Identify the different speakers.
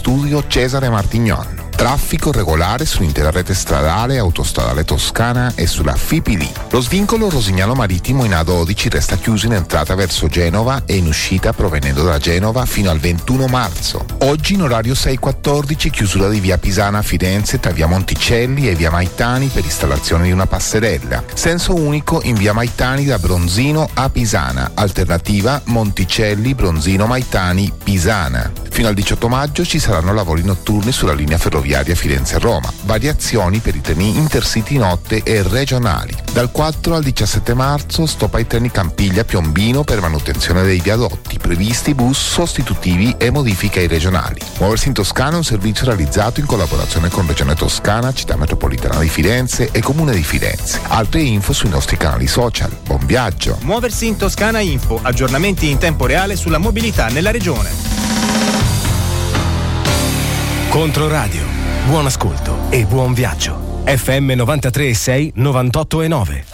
Speaker 1: studio Cesare Martignon. Traffico regolare sull'intera rete stradale e autostradale toscana e sulla FIPD. Lo svincolo Rosignano Marittimo in A12 resta chiuso in entrata verso Genova e in uscita provenendo da Genova fino al 21 marzo. Oggi in orario 6.14 chiusura di via Pisana a Firenze tra via Monticelli e via Maitani per installazione di una passerella. Senso unico in via Maitani da Bronzino a Pisana. Alternativa Monticelli, Bronzino, Maitani, Pisana. Fino al 18 maggio ci saranno lavori notturni sulla linea ferroviaria Firenze-Roma, variazioni per i treni intercity notte e regionali. Dal 4 al 17 marzo stop ai treni Campiglia-Piombino per manutenzione dei viadotti, previsti bus sostitutivi e modifiche ai regionali. Muoversi in Toscana è un servizio realizzato in collaborazione con Regione Toscana, Città Metropolitana di Firenze e Comune di Firenze. Altre info sui nostri canali social. Buon viaggio!
Speaker 2: Muoversi in Toscana Info, aggiornamenti in tempo reale sulla mobilità nella regione.
Speaker 3: Controradio. Buon ascolto e buon viaggio. FM 93 6 98 e 9.